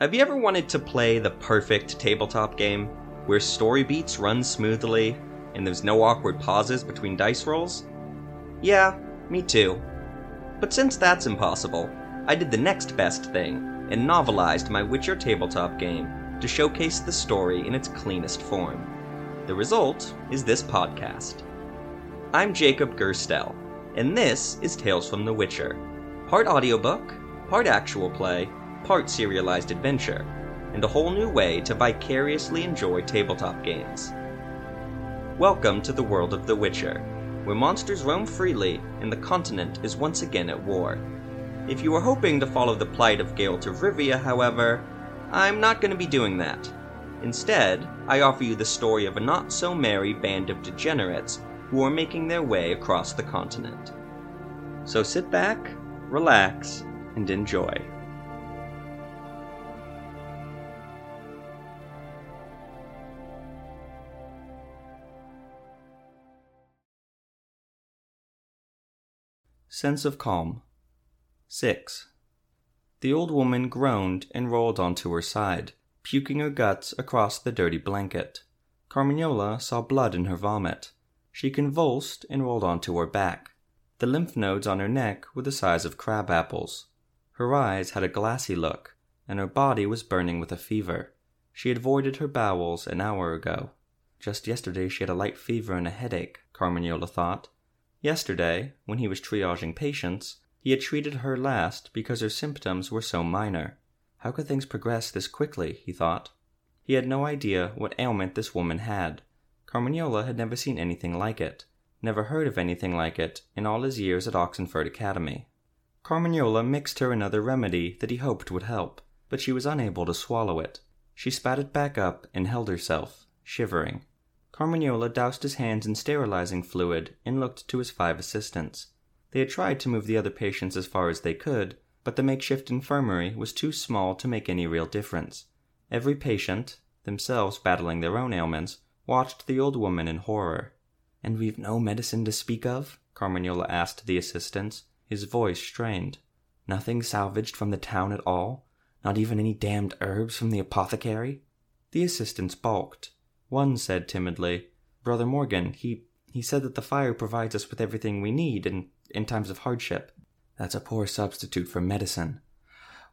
Have you ever wanted to play the perfect tabletop game where story beats run smoothly and there's no awkward pauses between dice rolls? Yeah, me too. But since that's impossible, I did the next best thing and novelized my Witcher tabletop game to showcase the story in its cleanest form. The result is this podcast. I'm Jacob Gerstel, and this is Tales from the Witcher, part audiobook, part actual play, part serialized adventure, and a whole new way to vicariously enjoy tabletop games. Welcome to the world of The Witcher, where monsters roam freely and the continent is once again at war. If you were hoping to follow the plight of Geralt of Rivia, however, I'm not going to be doing that. Instead, I offer you the story of a not so merry band of degenerates who are making their way across the continent. So sit back, relax, and enjoy. Sense of Calm 6. The old woman groaned and rolled onto her side, puking her guts across the dirty blanket. Carmignola saw blood in her vomit. She convulsed and rolled onto her back. The lymph nodes on her neck were the size of crab apples. Her eyes had a glassy look, and her body was burning with a fever. She had voided her bowels an hour ago. Just yesterday she had a light fever and a headache, Carmignola thought. Yesterday, when he was triaging patients, he had treated her last because her symptoms were so minor. How could things progress this quickly, he thought. He had no idea what ailment this woman had. Carmignola had never seen anything like it, never heard of anything like it in all his years at Oxenfurt Academy. Carmignola mixed her another remedy that he hoped would help, but she was unable to swallow it. She spat it back up and held herself, shivering. Carmignola doused his hands in sterilizing fluid and looked to his five assistants. They had tried to move the other patients as far as they could, but the makeshift infirmary was too small to make any real difference. Every patient, themselves battling their own ailments, watched the old woman in horror. And we've no medicine to speak of? Carmignola asked the assistants, his voice strained. Nothing salvaged from the town at all? Not even any damned herbs from the apothecary? The assistants balked. One said timidly, Brother Morgan, he he said that the fire provides us with everything we need in, in times of hardship. That's a poor substitute for medicine.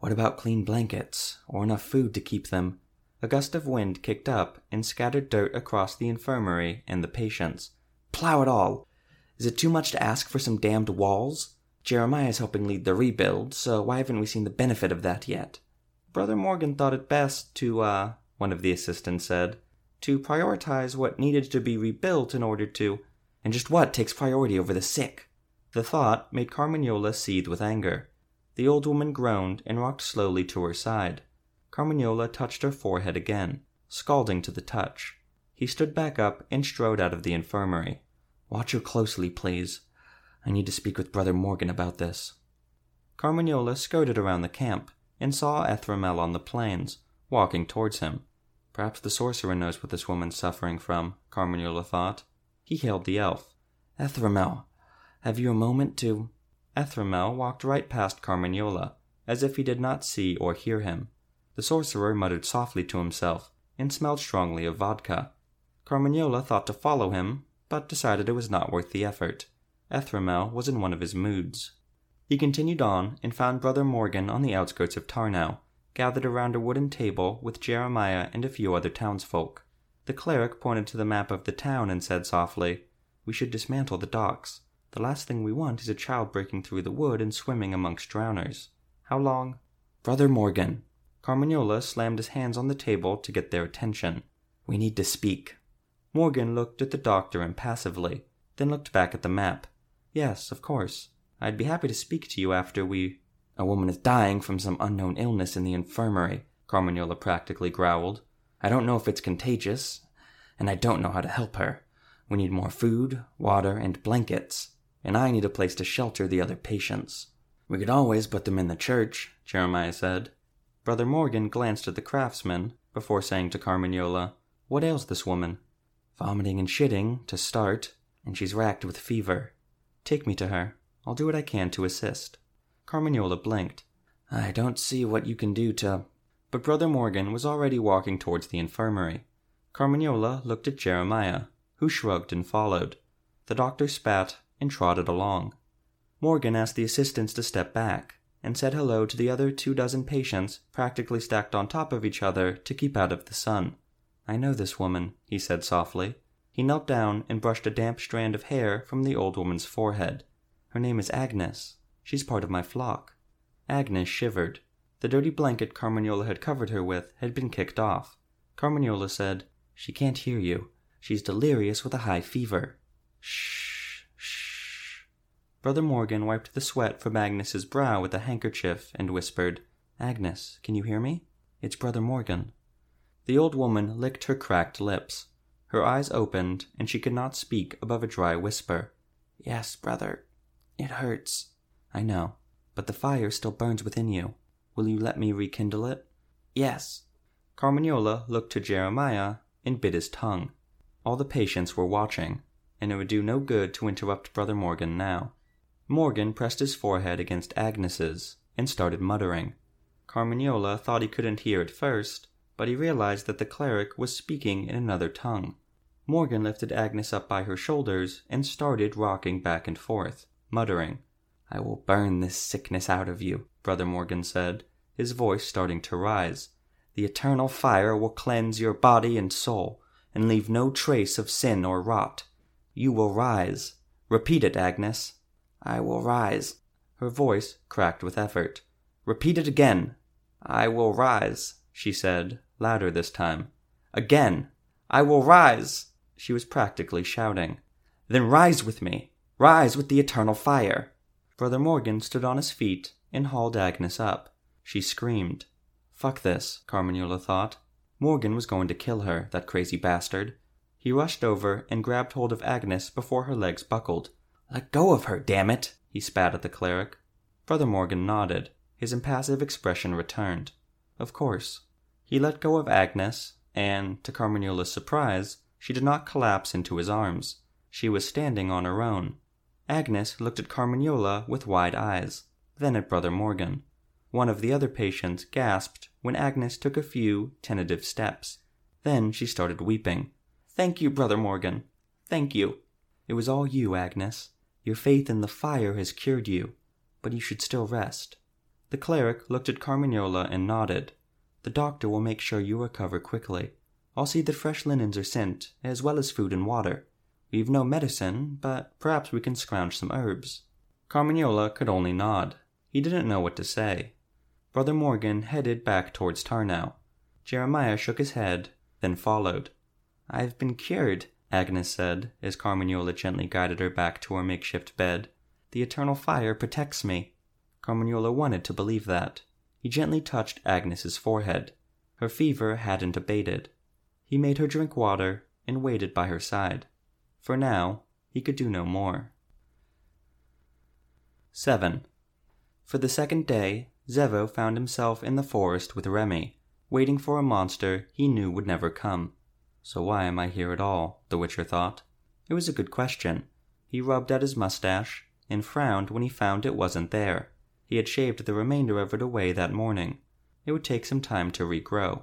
What about clean blankets, or enough food to keep them? A gust of wind kicked up and scattered dirt across the infirmary and the patients. Plow it all! Is it too much to ask for some damned walls? Jeremiah's helping lead the rebuild, so why haven't we seen the benefit of that yet? Brother Morgan thought it best to, uh, one of the assistants said, to prioritize what needed to be rebuilt in order to. And just what takes priority over the sick? The thought made Carmignola seethe with anger. The old woman groaned and rocked slowly to her side. Carmignola touched her forehead again, scalding to the touch. He stood back up and strode out of the infirmary. Watch her closely, please. I need to speak with Brother Morgan about this. Carmignola skirted around the camp and saw Ethramel on the plains, walking towards him. Perhaps the sorcerer knows what this woman's suffering from, Carmignola thought. He hailed the elf. Ethramel, have you a moment to. Ethramel walked right past Carmignola, as if he did not see or hear him. The sorcerer muttered softly to himself, and smelled strongly of vodka. Carmignola thought to follow him, but decided it was not worth the effort. Ethramel was in one of his moods. He continued on and found Brother Morgan on the outskirts of Tarnow, gathered around a wooden table with Jeremiah and a few other townsfolk. The cleric pointed to the map of the town and said softly, We should dismantle the docks. The last thing we want is a child breaking through the wood and swimming amongst drowners. How long? Brother Morgan. Carmignola slammed his hands on the table to get their attention. We need to speak. Morgan looked at the doctor impassively, then looked back at the map. Yes, of course. I'd be happy to speak to you after we. A woman is dying from some unknown illness in the infirmary, Carmignola practically growled. I don't know if it's contagious, and I don't know how to help her. We need more food, water, and blankets, and I need a place to shelter the other patients. We could always put them in the church, Jeremiah said. Brother Morgan glanced at the craftsman before saying to Carmignola, What ails this woman? Vomiting and shitting, to start, and she's racked with fever. Take me to her. I'll do what I can to assist. Carmignola blinked. I don't see what you can do to. but Brother Morgan was already walking towards the infirmary. Carmignola looked at Jeremiah, who shrugged and followed. The doctor spat and trotted along. Morgan asked the assistants to step back and said hello to the other two dozen patients practically stacked on top of each other to keep out of the sun. I know this woman, he said softly. He knelt down and brushed a damp strand of hair from the old woman's forehead. Her name is Agnes. She's part of my flock. Agnes shivered. The dirty blanket Carmignola had covered her with had been kicked off. Carmignola said, She can't hear you. She's delirious with a high fever. Shh, shh. Brother Morgan wiped the sweat from Agnes's brow with a handkerchief and whispered, Agnes, can you hear me? It's Brother Morgan. The old woman licked her cracked lips. Her eyes opened, and she could not speak above a dry whisper. Yes, brother. It hurts. I know, but the fire still burns within you. Will you let me rekindle it? Yes. Carmignola looked to Jeremiah and bit his tongue. All the patients were watching, and it would do no good to interrupt Brother Morgan now. Morgan pressed his forehead against Agnes's and started muttering. Carmignola thought he couldn't hear at first, but he realized that the cleric was speaking in another tongue. Morgan lifted Agnes up by her shoulders and started rocking back and forth, muttering. I will burn this sickness out of you, Brother Morgan said, his voice starting to rise. The eternal fire will cleanse your body and soul, and leave no trace of sin or rot. You will rise. Repeat it, Agnes. I will rise. Her voice cracked with effort. Repeat it again. I will rise, she said, louder this time. Again! I will rise! She was practically shouting. Then rise with me! Rise with the eternal fire! Brother Morgan stood on his feet and hauled Agnes up. She screamed. Fuck this, Carmignola thought. Morgan was going to kill her, that crazy bastard. He rushed over and grabbed hold of Agnes before her legs buckled. Let go of her, damn it! he spat at the cleric. Brother Morgan nodded. His impassive expression returned. Of course. He let go of Agnes, and, to Carmignola's surprise, she did not collapse into his arms. She was standing on her own. Agnes looked at Carmignola with wide eyes, then at Brother Morgan. One of the other patients gasped when Agnes took a few tentative steps. Then she started weeping. Thank you, Brother Morgan. Thank you. It was all you, Agnes. Your faith in the fire has cured you, but you should still rest. The cleric looked at Carmignola and nodded. The doctor will make sure you recover quickly. I'll see that fresh linens are sent, as well as food and water. We've no medicine, but perhaps we can scrounge some herbs. Carmignola could only nod. He didn't know what to say. Brother Morgan headed back towards Tarnow. Jeremiah shook his head, then followed. I've been cured, Agnes said, as Carmignola gently guided her back to her makeshift bed. The eternal fire protects me. Carmignola wanted to believe that. He gently touched Agnes's forehead. Her fever hadn't abated. He made her drink water and waited by her side. For now, he could do no more. 7. For the second day, Zevo found himself in the forest with Remy, waiting for a monster he knew would never come. So why am I here at all? the Witcher thought. It was a good question. He rubbed at his mustache and frowned when he found it wasn't there. He had shaved the remainder of it away that morning. It would take some time to regrow.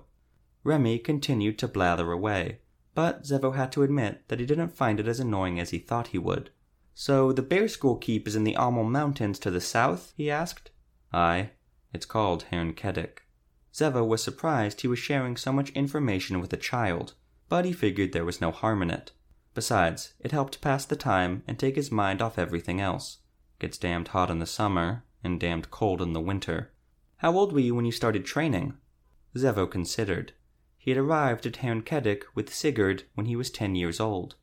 Remy continued to blather away, but Zevo had to admit that he didn't find it as annoying as he thought he would. So the bear school keep is in the Amell Mountains to the south? he asked. Aye, it's called Haern Caduch. Zevo was surprised he was sharing so much information with a child, but he figured there was no harm in it. Besides, it helped pass the time and take his mind off everything else. Gets damned hot in the summer, and damned cold in the winter. How old were you when you started training? Zevo considered. He had arrived at Haern Caduch with Sigurd when he was ten years old,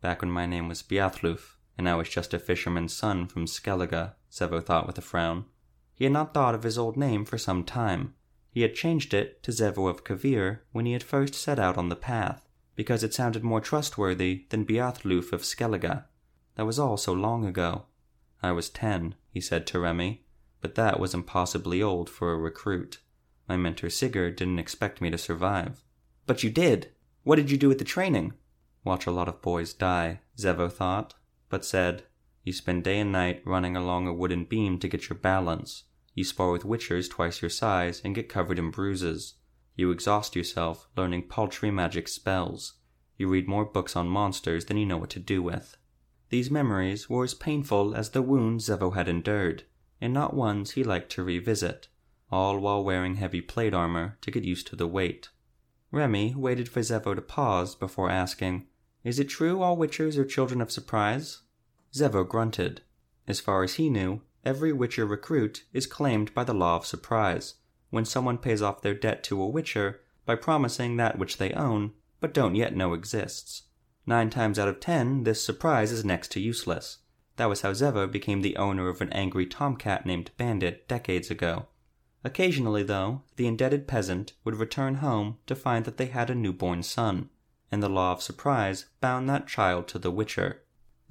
back when my name was Beathluf, and I was just a fisherman's son from Skellige, Zevo thought with a frown. He had not thought of his old name for some time. He had changed it to Zevo of Kovir when he had first set out on the path, because it sounded more trustworthy than Beathluf of Skellige. That was all so long ago. I was ten, he said to Remy but that was impossibly old for a recruit. My mentor Sigurd didn't expect me to survive. But you did! What did you do with the training? Watch a lot of boys die, Zevo thought, but said, You spend day and night running along a wooden beam to get your balance. You spar with witchers twice your size and get covered in bruises. You exhaust yourself learning paltry magic spells. You read more books on monsters than you know what to do with. These memories were as painful as the wounds Zevo had endured, and not ones he liked to revisit, all while wearing heavy plate armor to get used to the weight. Remy waited for Zevo to pause before asking, Is it true all witchers are children of surprise? Zevo grunted. As far as he knew, every witcher recruit is claimed by the law of surprise, when someone pays off their debt to a witcher by promising that which they own but don't yet know exists. Nine times out of ten, this surprise is next to useless. That was how Zevo became the owner of an angry tomcat named Bandit decades ago. Occasionally, though, the indebted peasant would return home to find that they had a newborn son, and the law of surprise bound that child to the Witcher.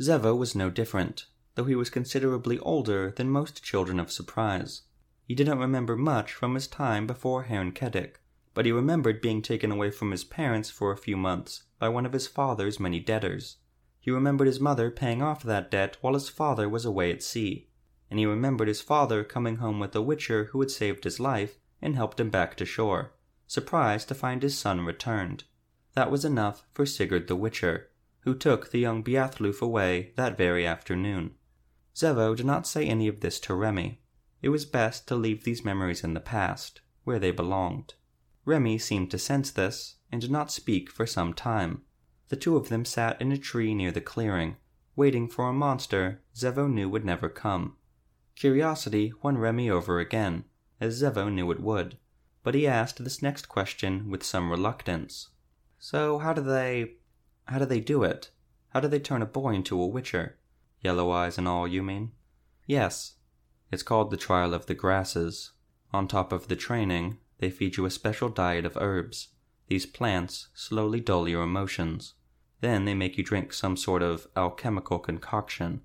Zevo was no different, though he was considerably older than most children of surprise. He didn't remember much from his time before Haern Caduch, but he remembered being taken away from his parents for a few months by one of his father's many debtors. He remembered his mother paying off that debt while his father was away at sea, and he remembered his father coming home with a witcher who had saved his life and helped him back to shore, surprised to find his son returned. That was enough for Sigurd the Witcher, who took the young Beathluf away that very afternoon. Zevo did not say any of this to Remy. It was best to leave these memories in the past, where they belonged. Remy seemed to sense this, and did not speak for some time. The two of them sat in a tree near the clearing, waiting for a monster Zevo knew would never come. Curiosity won Remy over again, as Zevo knew it would, but he asked this next question with some reluctance. So how do they how do they do it? How do they turn a boy into a witcher? Yellow eyes and all, you mean? Yes. It's called the trial of the grasses. On top of the training, they feed you a special diet of herbs. These plants slowly dull your emotions. Then they make you drink some sort of alchemical concoction.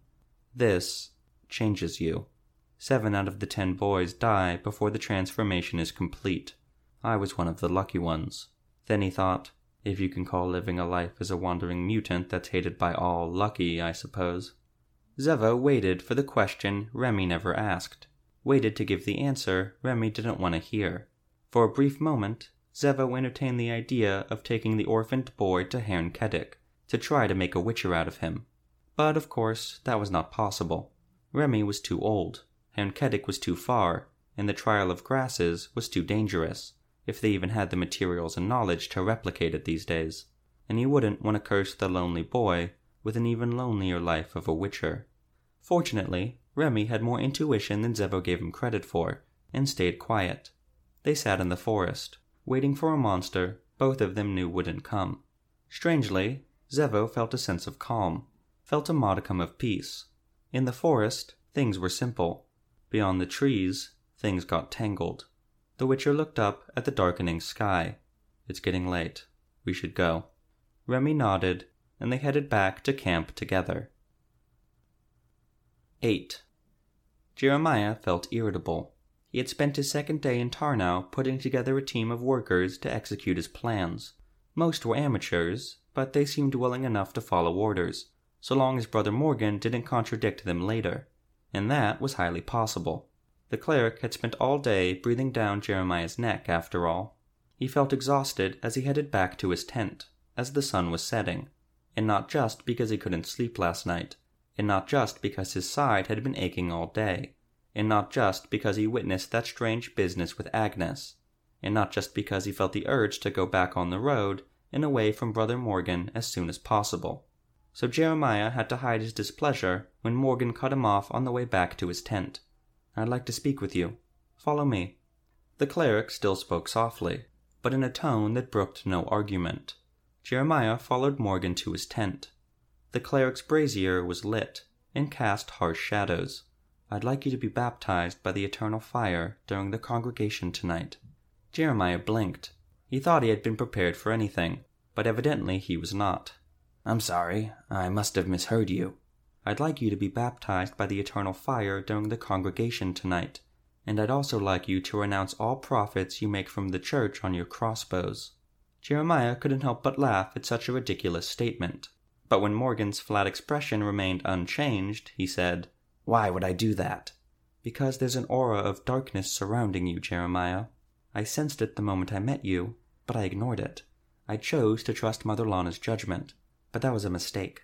This changes you. Seven out of the ten boys die before the transformation is complete. I was one of the lucky ones. Then he thought, if you can call living a life as a wandering mutant that's hated by all lucky, I suppose. Zevo waited for the question Remy never asked, waited to give the answer Remy didn't want to hear. For a brief moment, Zevo entertained the idea of taking the orphaned boy to Haern Caduch to try to make a witcher out of him. But of course, that was not possible. Remy was too old, Haern was too far, and the trial of grasses was too dangerous, if they even had the materials and knowledge to replicate it these days. And he wouldn't want to curse the lonely boy with an even lonelier life of a witcher. Fortunately, Remy had more intuition than Zevo gave him credit for, and stayed quiet. They sat in the forest, waiting for a monster both of them knew wouldn't come. Strangely, Zevo felt a sense of calm, felt a modicum of peace. In the forest, things were simple. Beyond the trees, things got tangled. The Witcher looked up at the darkening sky. It's getting late. We should go. Remy nodded, and they headed back to camp together. 8. Jeremiah felt irritable. He had spent his second day in Tarnow putting together a team of workers to execute his plans. Most were amateurs, but they seemed willing enough to follow orders, so long as Brother Morgan didn't contradict them later, and that was highly possible. The cleric had spent all day breathing down Jeremiah's neck, after all. He felt exhausted as he headed back to his tent, as the sun was setting, and not just because he couldn't sleep last night, and not just because his side had been aching all day and not just because he witnessed that strange business with Agnes, and not just because he felt the urge to go back on the road and away from Brother Morgan as soon as possible. So Jeremiah had to hide his displeasure when Morgan cut him off on the way back to his tent. I'd like to speak with you. Follow me. The cleric still spoke softly, but in a tone that brooked no argument. Jeremiah followed Morgan to his tent. The cleric's brazier was lit and cast harsh shadows. I'd like you to be baptized by the eternal fire during the congregation tonight. Jeremiah blinked. He thought he had been prepared for anything, but evidently he was not. I'm sorry, I must have misheard you. I'd like you to be baptized by the eternal fire during the congregation tonight, and I'd also like you to renounce all profits you make from the church on your crossbows. Jeremiah couldn't help but laugh at such a ridiculous statement, but when Morgan's flat expression remained unchanged, he said, why would I do that? Because there's an aura of darkness surrounding you, Jeremiah. I sensed it the moment I met you, but I ignored it. I chose to trust Mother Lana's judgment, but that was a mistake.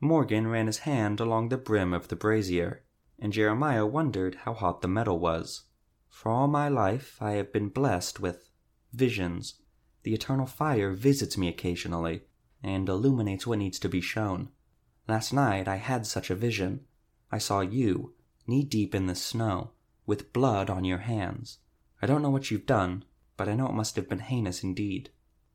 Morgan ran his hand along the brim of the brazier, and Jeremiah wondered how hot the metal was. For all my life I have been blessed with visions. The eternal fire visits me occasionally and illuminates what needs to be shown. Last night I had such a vision. I saw you, knee deep in the snow, with blood on your hands. I don't know what you've done, but I know it must have been heinous indeed.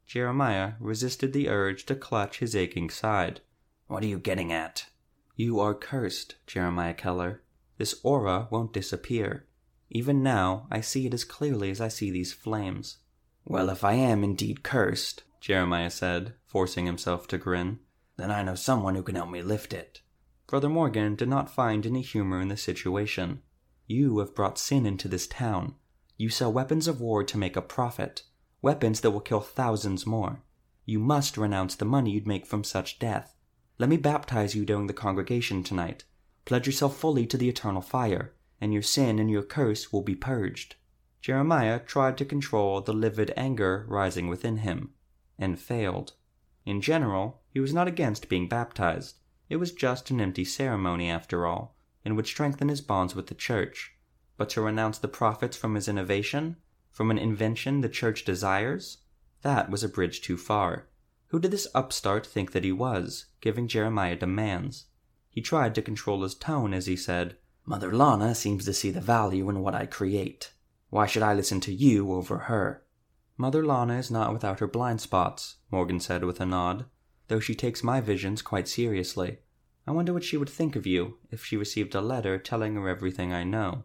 Jeremiah resisted the urge to clutch his aching side. What are you getting at? You are cursed, Jeremiah Keller. This aura won't disappear. Even now, I see it as clearly as I see these flames. Well, if I am indeed cursed, Jeremiah said, forcing himself to grin, then I know someone who can help me lift it. Brother Morgan did not find any humor in the situation. You have brought sin into this town. You sell weapons of war to make a profit, weapons that will kill thousands more. You must renounce the money you'd make from such death. Let me baptize you during the congregation tonight. Pledge yourself fully to the eternal fire, and your sin and your curse will be purged. Jeremiah tried to control the livid anger rising within him, and failed. In general, he was not against being baptized. It was just an empty ceremony, after all, and would strengthen his bonds with the church. But to renounce the profits from his innovation, from an invention the church desires, that was a bridge too far. Who did this upstart think that he was, giving Jeremiah demands? He tried to control his tone as he said, Mother Lana seems to see the value in what I create. Why should I listen to you over her? Mother Lana is not without her blind spots, Morgan said with a nod, though she takes my visions quite seriously. I wonder what she would think of you if she received a letter telling her everything I know.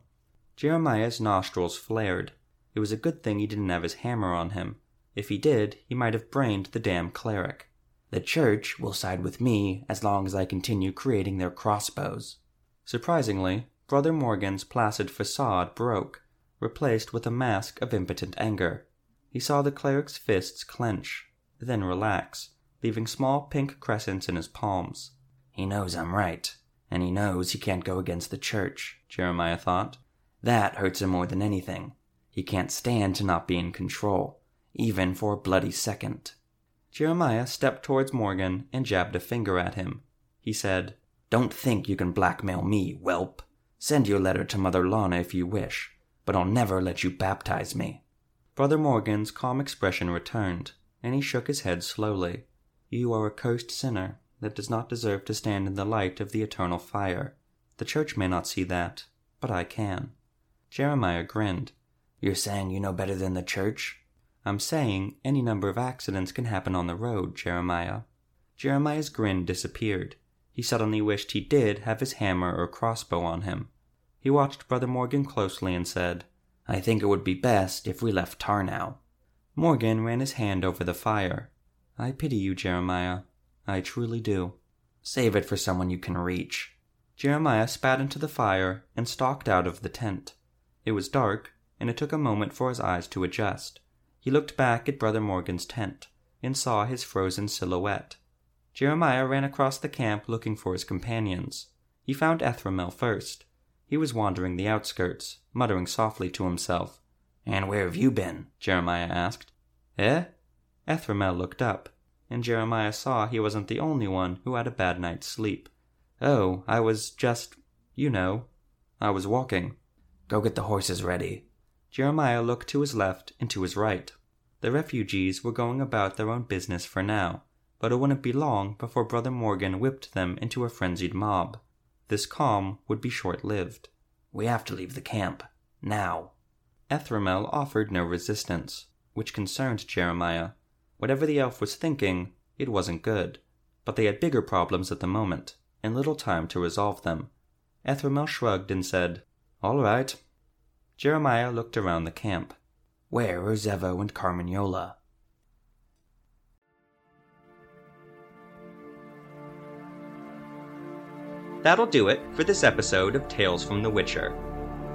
Jeremiah's nostrils flared. It was a good thing he didn't have his hammer on him. If he did, he might have brained the damn cleric. The church will side with me as long as I continue creating their crossbows. Surprisingly, Brother Morgan's placid facade broke, replaced with a mask of impotent anger. He saw the cleric's fists clench, then relax, leaving small pink crescents in his palms. He knows I'm right, and he knows he can't go against the church, Jeremiah thought. That hurts him more than anything. He can't stand to not be in control, even for a bloody second. Jeremiah stepped towards Morgan and jabbed a finger at him. He said, Don't think you can blackmail me, whelp. Send your letter to Mother Lana if you wish, but I'll never let you baptize me. Brother Morgan's calm expression returned, and he shook his head slowly. You are a cursed sinner that does not deserve to stand in the light of the eternal fire. The church may not see that, but I can. Jeremiah grinned. You're saying you know better than the church? I'm saying any number of accidents can happen on the road, Jeremiah. Jeremiah's grin disappeared. He suddenly wished he did have his hammer or crossbow on him. He watched Brother Morgan closely and said, I think it would be best if we left Tarnow. Morgan ran his hand over the fire. I pity you, Jeremiah. I truly do. Save it for someone you can reach. Jeremiah spat into the fire and stalked out of the tent. It was dark, and it took a moment for his eyes to adjust. He looked back at Brother Morgan's tent and saw his frozen silhouette. Jeremiah ran across the camp looking for his companions. He found Ethramel first. He was wandering the outskirts, muttering softly to himself. And where have you been? Jeremiah asked. Eh? Ethramel looked up, and Jeremiah saw he wasn't the only one who had a bad night's sleep. Oh, I was just, you know, I was walking. Go get the horses ready. Jeremiah looked to his left and to his right. The refugees were going about their own business for now, but it wouldn't be long before Brother Morgan whipped them into a frenzied mob. This calm would be short lived. We have to leave the camp. Now. Ethramel offered no resistance, which concerned Jeremiah. Whatever the elf was thinking, it wasn't good. But they had bigger problems at the moment, and little time to resolve them. Ethramel shrugged and said, All right, Jeremiah looked around the camp. Where are Zevo and Carmignola? That'll do it for this episode of Tales from the Witcher.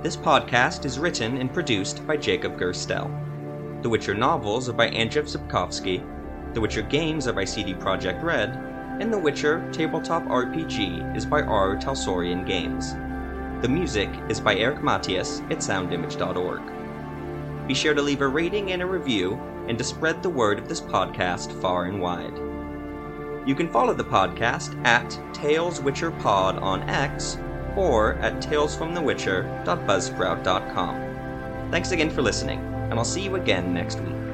This podcast is written and produced by Jacob Gerstel. The Witcher novels are by Andrzej Sapkowski, The Witcher games are by CD Projekt Red, and The Witcher Tabletop RPG is by R. Talsorian Games. The music is by Eric Matyas at soundimage.org. Be sure to leave a rating and a review and to spread the word of this podcast far and wide. You can follow the podcast at Tales Witcher Pod on X or at talesfromthewitcher.buzzsprout.com. Thanks again for listening, and I'll see you again next week.